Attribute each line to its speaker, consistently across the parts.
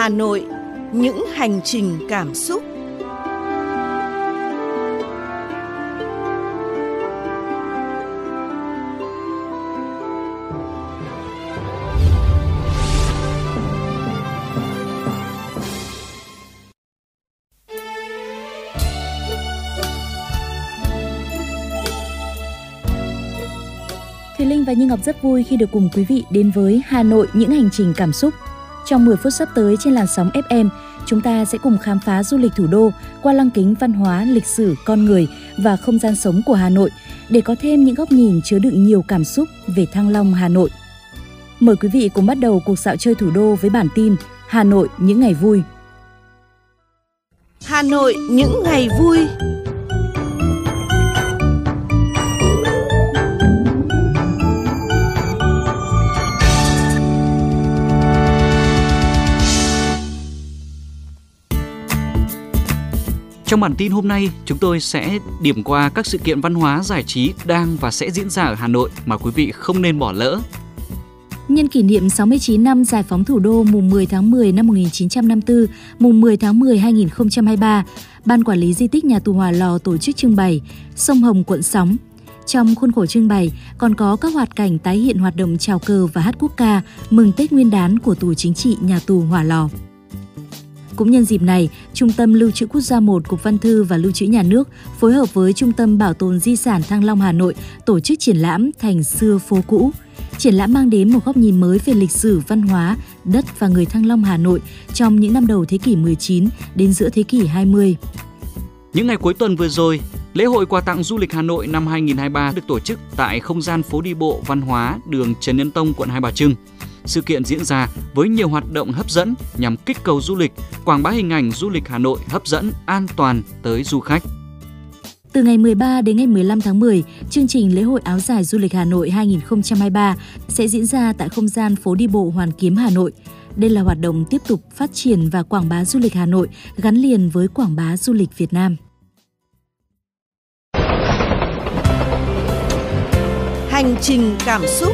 Speaker 1: Hà Nội, những hành trình cảm xúc.
Speaker 2: Thùy Linh và Như Ngọc rất vui khi được cùng quý vị đến với Hà Nội những hành trình cảm xúc. Trong 10 phút sắp tới trên làn sóng FM, chúng ta sẽ cùng khám phá du lịch thủ đô qua lăng kính văn hóa, lịch sử, con người và không gian sống của Hà Nội để có thêm những góc nhìn chứa đựng nhiều cảm xúc về Thăng Long Hà Nội. Mời quý vị cùng bắt đầu cuộc dạo chơi thủ đô với bản tin Hà Nội những ngày vui.
Speaker 1: Hà Nội những ngày vui.
Speaker 3: Trong bản tin hôm nay, chúng tôi sẽ điểm qua các sự kiện văn hóa giải trí đang và sẽ diễn ra ở Hà Nội mà quý vị không nên bỏ lỡ.
Speaker 2: Nhân kỷ niệm 69 năm giải phóng thủ đô mùng 10 tháng 10 năm 1954, mùng 10 tháng 10 2023, Ban Quản lý Di tích Nhà tù Hòa Lò tổ chức trưng bày Sông Hồng cuộn sóng. Trong khuôn khổ trưng bày còn có các hoạt cảnh tái hiện hoạt động chào cờ và hát quốc ca mừng Tết Nguyên đán của tù chính trị Nhà tù Hòa Lò. Cũng nhân dịp này, Trung tâm Lưu trữ Quốc gia 1 Cục Văn thư và Lưu trữ Nhà nước phối hợp với Trung tâm Bảo tồn Di sản Thăng Long Hà Nội tổ chức triển lãm Thành xưa phố cũ. Triển lãm mang đến một góc nhìn mới về lịch sử, văn hóa, đất và người Thăng Long Hà Nội trong những năm đầu thế kỷ 19 đến giữa thế kỷ 20.
Speaker 3: Những ngày cuối tuần vừa rồi, lễ hội quà tặng du lịch Hà Nội năm 2023 được tổ chức tại không gian phố đi bộ văn hóa đường Trần Nhân Tông, quận Hai Bà Trưng. Sự kiện diễn ra với nhiều hoạt động hấp dẫn nhằm kích cầu du lịch, quảng bá hình ảnh du lịch Hà Nội hấp dẫn, an toàn tới du khách.
Speaker 2: Từ ngày 13 đến ngày 15 tháng 10, chương trình lễ hội áo dài du lịch Hà Nội 2023 sẽ diễn ra tại không gian phố đi bộ Hoàn Kiếm Hà Nội. Đây là hoạt động tiếp tục phát triển và quảng bá du lịch Hà Nội gắn liền với quảng bá du lịch Việt Nam.
Speaker 1: Hành trình cảm xúc.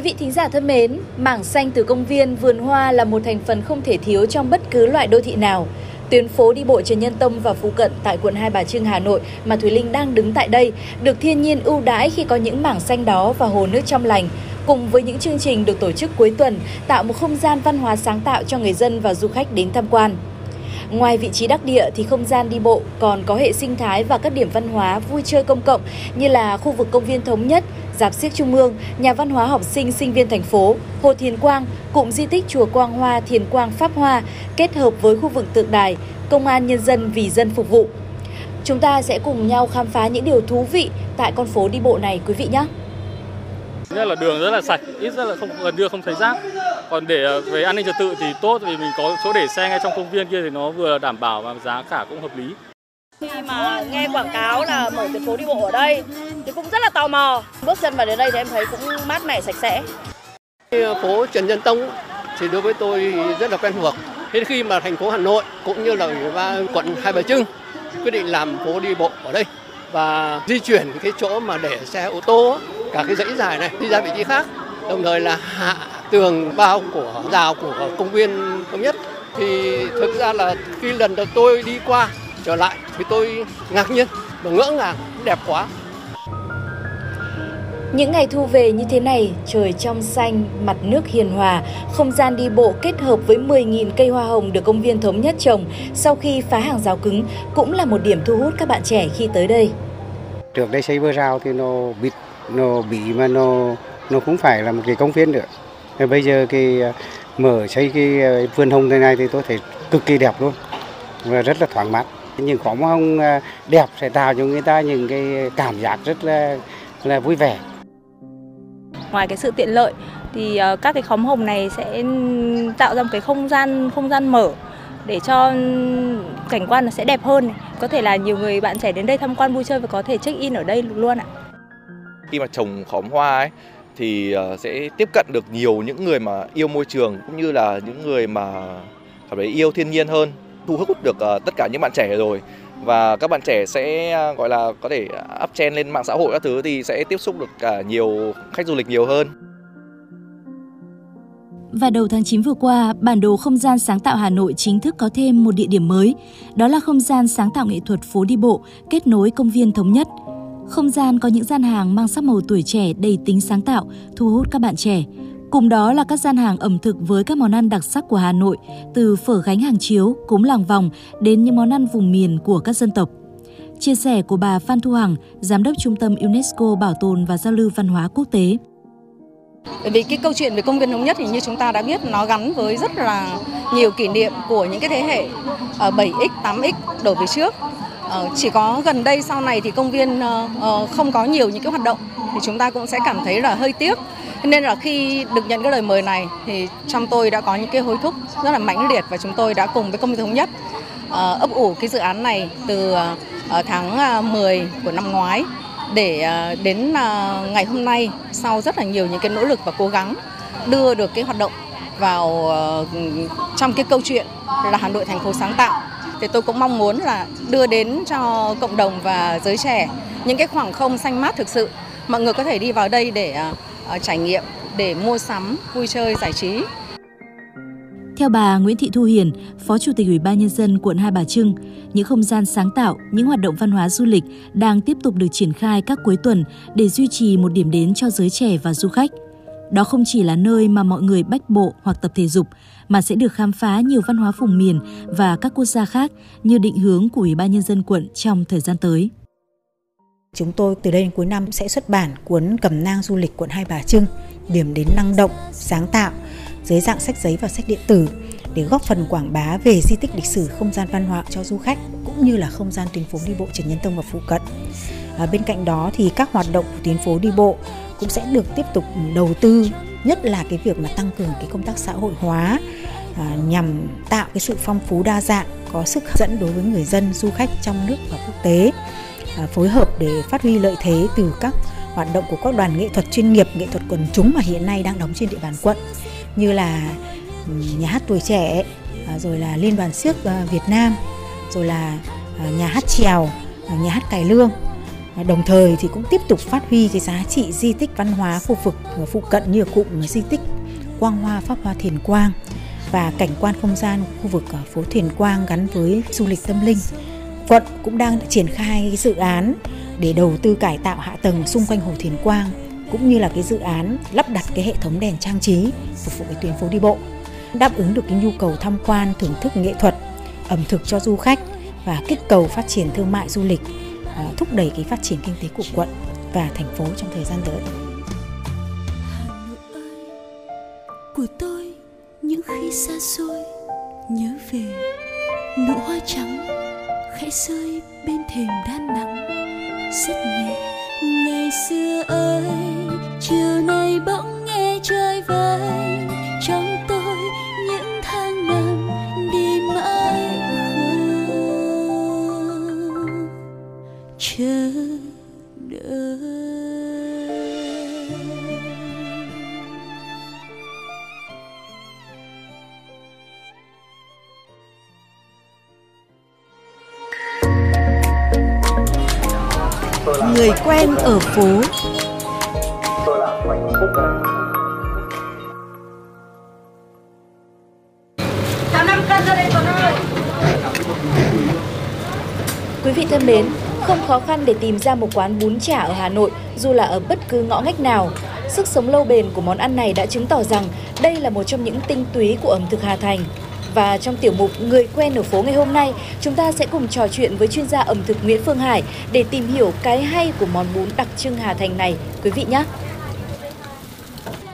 Speaker 2: Quý vị thính giả thân mến, mảng xanh từ công viên, vườn hoa là một thành phần không thể thiếu trong bất cứ loại đô thị nào. Tuyến phố đi bộ Trần Nhân Tông và Phú Cận tại quận Hai Bà Trưng, Hà Nội mà Thúy Linh đang đứng tại đây được thiên nhiên ưu đãi khi có những mảng xanh đó và hồ nước trong lành. Cùng với những chương trình được tổ chức cuối tuần, tạo một không gian văn hóa sáng tạo cho người dân và du khách đến tham quan. Ngoài vị trí đắc địa thì không gian đi bộ còn có hệ sinh thái và các điểm văn hóa vui chơi công cộng như là khu vực công viên thống nhất, dạp xiếc trung ương, nhà văn hóa học sinh sinh viên thành phố, hồ Thiền Quang, cụm di tích chùa Quang Hoa Thiền Quang Pháp Hoa kết hợp với khu vực tượng đài, công an nhân dân vì dân phục vụ. Chúng ta sẽ cùng nhau khám phá những điều thú vị tại con phố đi bộ này quý vị nhé.
Speaker 4: Nhất là đường rất là sạch, ít rất là không gần như không thấy rác. Còn để ờ, về an ninh trật tự thì tốt vì mình có chỗ để xe ngay trong công viên kia thì nó vừa đảm bảo và giá cả cũng hợp lý.
Speaker 5: Khi mà nghe quảng cáo là mở tuyến phố đi bộ ở đây, thì cũng rất là tò mò. Bước chân vào đến đây thì em thấy cũng mát mẻ, sạch sẽ.
Speaker 6: Phố Trần Nhân Tông thì đối với tôi rất là quen thuộc. Thế khi mà thành phố Hà Nội cũng như là ủy ban quận Hai Bà Trưng quyết định làm phố đi bộ ở đây và di chuyển cái chỗ mà để xe ô tô, cả cái dãy dài này đi ra vị trí khác đồng thời là hạ tường bao của rào của công viên thống nhất thì thực ra là khi lần đầu tôi đi qua trở lại thì tôi ngạc nhiên và ngỡ ngàng đẹp quá
Speaker 2: những ngày thu về như thế này, trời trong xanh, mặt nước hiền hòa, không gian đi bộ kết hợp với 10.000 cây hoa hồng được công viên thống nhất trồng sau khi phá hàng rào cứng cũng là một điểm thu hút các bạn trẻ khi tới đây.
Speaker 7: Trước đây xây bờ rào thì nó bịt, nó bị mà nó nó cũng phải là một cái công viên nữa. Rồi bây giờ cái mở xây cái vườn hồng thế này thì tôi thấy cực kỳ đẹp luôn và rất là thoáng mát. Những khóm hồng đẹp sẽ tạo cho người ta những cái cảm giác rất là là vui vẻ.
Speaker 8: Ngoài cái sự tiện lợi thì các cái khóm hồng này sẽ tạo ra một cái không gian không gian mở để cho cảnh quan nó sẽ đẹp hơn này. Có thể là nhiều người bạn trẻ đến đây tham quan vui chơi và có thể check in ở đây luôn ạ.
Speaker 9: Khi mà trồng khóm hoa ấy thì ờ, sẽ tiếp cận được nhiều những người mà yêu môi trường cũng như là những người mà cảm thấy yêu thiên nhiên hơn thu hút được ờ, tất cả những bạn trẻ rồi và các bạn trẻ sẽ ờ, gọi là có thể up trend lên mạng xã hội các thứ thì sẽ tiếp xúc được cả nhiều khách du lịch nhiều hơn.
Speaker 2: Và đầu tháng 9 vừa qua, bản đồ không gian sáng tạo Hà Nội chính thức có thêm một địa điểm mới, đó là không gian sáng tạo nghệ thuật phố đi bộ kết nối công viên thống nhất. Không gian có những gian hàng mang sắc màu tuổi trẻ đầy tính sáng tạo, thu hút các bạn trẻ. Cùng đó là các gian hàng ẩm thực với các món ăn đặc sắc của Hà Nội, từ phở gánh hàng chiếu, cốm làng vòng đến những món ăn vùng miền của các dân tộc. Chia sẻ của bà Phan Thu Hằng, Giám đốc Trung tâm UNESCO Bảo tồn và Giao lưu Văn hóa Quốc tế.
Speaker 10: Bởi vì cái câu chuyện về công viên thống nhất thì như chúng ta đã biết nó gắn với rất là nhiều kỷ niệm của những cái thế hệ ờ, 7X, 8X đổ về trước. Ờ, chỉ có gần đây sau này thì công viên ờ, không có nhiều những cái hoạt động thì chúng ta cũng sẽ cảm thấy là hơi tiếc. Nên là khi được nhận cái lời mời này thì trong tôi đã có những cái hối thúc rất là mãnh liệt và chúng tôi đã cùng với công ty thống nhất ờ, ấp ủ cái dự án này từ ờ, tháng ờ, 10 của năm ngoái để đến ngày hôm nay sau rất là nhiều những cái nỗ lực và cố gắng đưa được cái hoạt động vào trong cái câu chuyện là Hà Nội thành phố sáng tạo. Thì tôi cũng mong muốn là đưa đến cho cộng đồng và giới trẻ những cái khoảng không xanh mát thực sự. Mọi người có thể đi vào đây để uh, Ờ, trải nghiệm để mua sắm vui chơi giải trí
Speaker 2: theo bà Nguyễn Thị Thu Hiền, Phó Chủ tịch Ủy ban Nhân dân quận Hai Bà Trưng, những không gian sáng tạo, những hoạt động văn hóa du lịch đang tiếp tục được triển khai các cuối tuần để duy trì một điểm đến cho giới trẻ và du khách. Đó không chỉ là nơi mà mọi người bách bộ hoặc tập thể dục, mà sẽ được khám phá nhiều văn hóa vùng miền và các quốc gia khác như định hướng của Ủy ban Nhân dân quận trong thời gian tới.
Speaker 11: Chúng tôi từ đây đến cuối năm sẽ xuất bản cuốn Cẩm nang du lịch quận Hai Bà Trưng, điểm đến năng động, sáng tạo dưới dạng sách giấy và sách điện tử để góp phần quảng bá về di tích lịch sử không gian văn hóa cho du khách cũng như là không gian tuyến phố đi bộ Trần Nhân Tông và phụ cận. À, bên cạnh đó thì các hoạt động của tuyến phố đi bộ cũng sẽ được tiếp tục đầu tư nhất là cái việc mà tăng cường cái công tác xã hội hóa à, nhằm tạo cái sự phong phú đa dạng có sức hấp dẫn đối với người dân du khách trong nước và quốc tế À, phối hợp để phát huy lợi thế từ các hoạt động của các đoàn nghệ thuật chuyên nghiệp, nghệ thuật quần chúng mà hiện nay đang đóng trên địa bàn quận, như là ừ, nhà hát tuổi trẻ à, rồi là liên đoàn siếc à, Việt Nam, rồi là nhà hát trèo nhà hát cải lương đồng thời thì cũng tiếp tục phát huy cái giá trị di tích văn hóa khu vực phụ cận như cụm di tích Quang Hoa Pháp Hoa Thiền Quang và cảnh quan không gian khu vực phố Thiền Quang gắn với du lịch tâm linh. Quận cũng đang triển khai cái dự án để đầu tư cải tạo hạ tầng xung quanh hồ Thiền Quang cũng như là cái dự án lắp đặt cái hệ thống đèn trang trí phục vụ cái tuyến phố đi bộ đáp ứng được cái nhu cầu tham quan thưởng thức nghệ thuật ẩm thực cho du khách và kích cầu phát triển thương mại du lịch à, thúc đẩy cái phát triển kinh tế của quận và thành phố trong thời gian tới.
Speaker 12: Hà Nội ơi, của tôi những khi xa xôi nhớ về nụ hoa trắng khẽ rơi bên thềm đá nắng rất nhẹ ngày xưa ơi chiều nay bỗng
Speaker 1: Người quen ở phố
Speaker 2: Quý vị thân mến, không khó khăn để tìm ra một quán bún chả ở Hà Nội dù là ở bất cứ ngõ ngách nào. Sức sống lâu bền của món ăn này đã chứng tỏ rằng đây là một trong những tinh túy của ẩm thực Hà Thành. Và trong tiểu mục Người quen ở phố ngày hôm nay, chúng ta sẽ cùng trò chuyện với chuyên gia ẩm thực Nguyễn Phương Hải để tìm hiểu cái hay của món bún đặc trưng Hà Thành này, quý vị nhé.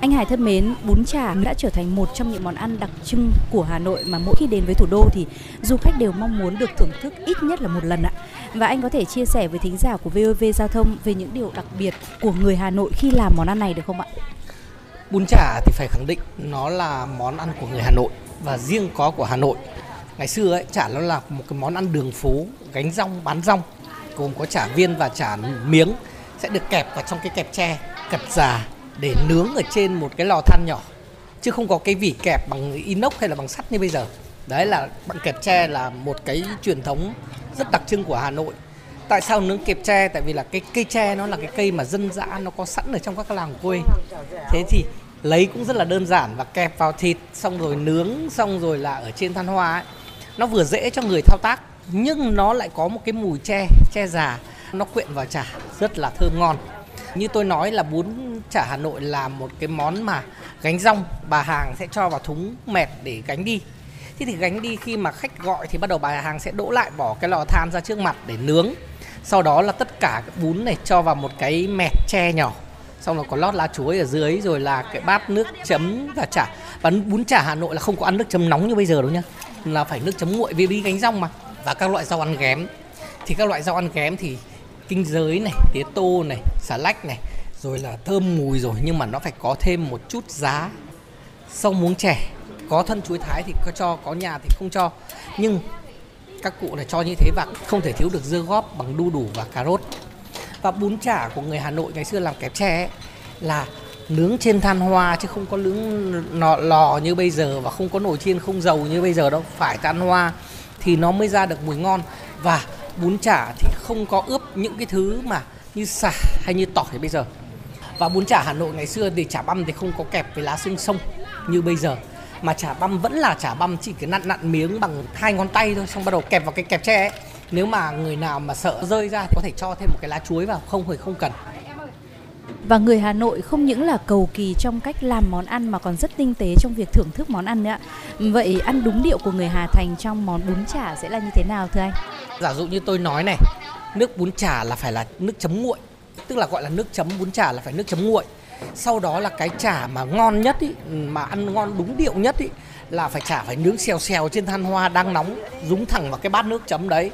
Speaker 2: Anh Hải thân mến, bún chả đã trở thành một trong những món ăn đặc trưng của Hà Nội mà mỗi khi đến với thủ đô thì du khách đều mong muốn được thưởng thức ít nhất là một lần ạ. Và anh có thể chia sẻ với thính giả của VOV Giao thông về những điều đặc biệt của người Hà Nội khi làm món ăn này được không ạ?
Speaker 13: Bún chả thì phải khẳng định nó là món ăn của người Hà Nội và riêng có của Hà Nội. Ngày xưa ấy, chả nó là một cái món ăn đường phố, gánh rong, bán rong, gồm có chả viên và chả miếng sẽ được kẹp vào trong cái kẹp tre, cật già để nướng ở trên một cái lò than nhỏ. Chứ không có cái vỉ kẹp bằng inox hay là bằng sắt như bây giờ. Đấy là bằng kẹp tre là một cái truyền thống rất đặc trưng của Hà Nội. Tại sao nướng kẹp tre? Tại vì là cái cây tre nó là cái cây mà dân dã nó có sẵn ở trong các làng quê. Thế thì lấy cũng rất là đơn giản và kẹp vào thịt, xong rồi nướng, xong rồi là ở trên than hoa ấy. nó vừa dễ cho người thao tác, nhưng nó lại có một cái mùi tre tre già. Nó quyện vào chả, rất là thơm ngon. Như tôi nói là bún chả Hà Nội là một cái món mà gánh rong, bà hàng sẽ cho vào thúng mẹt để gánh đi. Thế thì gánh đi khi mà khách gọi thì bắt đầu bà hàng sẽ đỗ lại bỏ cái lò than ra trước mặt để nướng. Sau đó là tất cả bún này cho vào một cái mẹt tre nhỏ xong là có lót lá chuối ở dưới, rồi là cái bát nước chấm và chả. Và bún chả Hà Nội là không có ăn nước chấm nóng như bây giờ đâu nhá. Là phải nước chấm nguội vì đi gánh rong mà. Và các loại rau ăn ghém thì các loại rau ăn ghém thì kinh giới này, tía tô này, xà lách này, rồi là thơm mùi rồi. Nhưng mà nó phải có thêm một chút giá. Sâu muống trẻ có thân chuối thái thì có cho, có nhà thì không cho. Nhưng các cụ là cho như thế và không thể thiếu được dưa góp bằng đu đủ và cà rốt và bún chả của người Hà Nội ngày xưa làm kẹp tre ấy, là nướng trên than hoa chứ không có nướng nọ lò như bây giờ và không có nồi chiên không dầu như bây giờ đâu. Phải than hoa thì nó mới ra được mùi ngon. Và bún chả thì không có ướp những cái thứ mà như xả hay như tỏi bây giờ. Và bún chả Hà Nội ngày xưa thì chả băm thì không có kẹp với lá xương sông như bây giờ. Mà chả băm vẫn là chả băm chỉ cái nặn nặn miếng bằng hai ngón tay thôi xong bắt đầu kẹp vào cái kẹp tre ấy nếu mà người nào mà sợ rơi ra thì có thể cho thêm một cái lá chuối vào không thì không cần
Speaker 2: Và người Hà Nội không những là cầu kỳ trong cách làm món ăn mà còn rất tinh tế trong việc thưởng thức món ăn nữa. ạ. Vậy ăn đúng điệu của người Hà Thành trong món bún chả sẽ là như thế nào thưa anh?
Speaker 13: giả dụ như tôi nói này nước bún chả là phải là nước chấm nguội tức là gọi là nước chấm bún chả là phải nước chấm nguội sau đó là cái chả mà ngon nhất ý, mà ăn ngon đúng điệu nhất ý, là phải chả phải nướng xèo xèo trên than hoa đang nóng dúng thẳng vào cái bát nước chấm đấy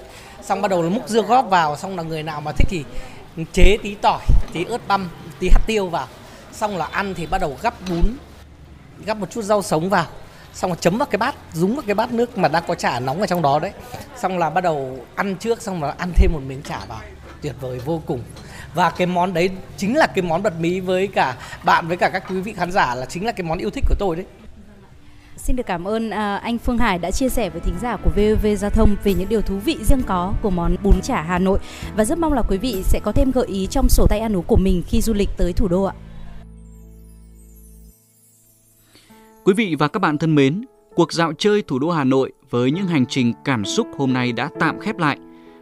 Speaker 13: xong bắt đầu là múc dưa góp vào, xong là người nào mà thích thì chế tí tỏi, tí ớt băm, tí hạt tiêu vào. Xong là ăn thì bắt đầu gắp bún, gắp một chút rau sống vào. Xong là chấm vào cái bát dúng vào cái bát nước mà đang có chả nóng ở trong đó đấy. Xong là bắt đầu ăn trước, xong là ăn thêm một miếng chả vào. Tuyệt vời vô cùng. Và cái món đấy chính là cái món bật mí với cả bạn, với cả các quý vị khán giả là chính là cái món yêu thích của tôi đấy.
Speaker 2: Xin được cảm ơn à, anh Phương Hải đã chia sẻ với thính giả của VOV Giao thông về những điều thú vị riêng có của món bún chả Hà Nội và rất mong là quý vị sẽ có thêm gợi ý trong sổ tay ăn uống của mình khi du lịch tới thủ đô ạ.
Speaker 3: Quý vị và các bạn thân mến, cuộc dạo chơi thủ đô Hà Nội với những hành trình cảm xúc hôm nay đã tạm khép lại.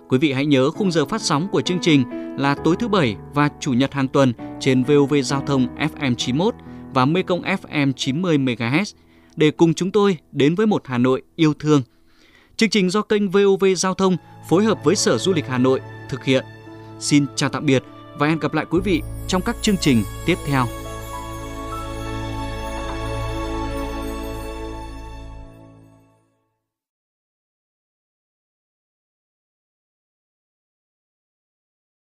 Speaker 3: Quý vị hãy nhớ khung giờ phát sóng của chương trình là tối thứ Bảy và Chủ nhật hàng tuần trên VOV Giao thông FM 91 và Mekong FM 90 MHz để cùng chúng tôi đến với một Hà Nội yêu thương. Chương trình do kênh VOV Giao thông phối hợp với Sở Du lịch Hà Nội thực hiện. Xin chào tạm biệt và hẹn gặp lại quý vị trong các chương trình tiếp theo.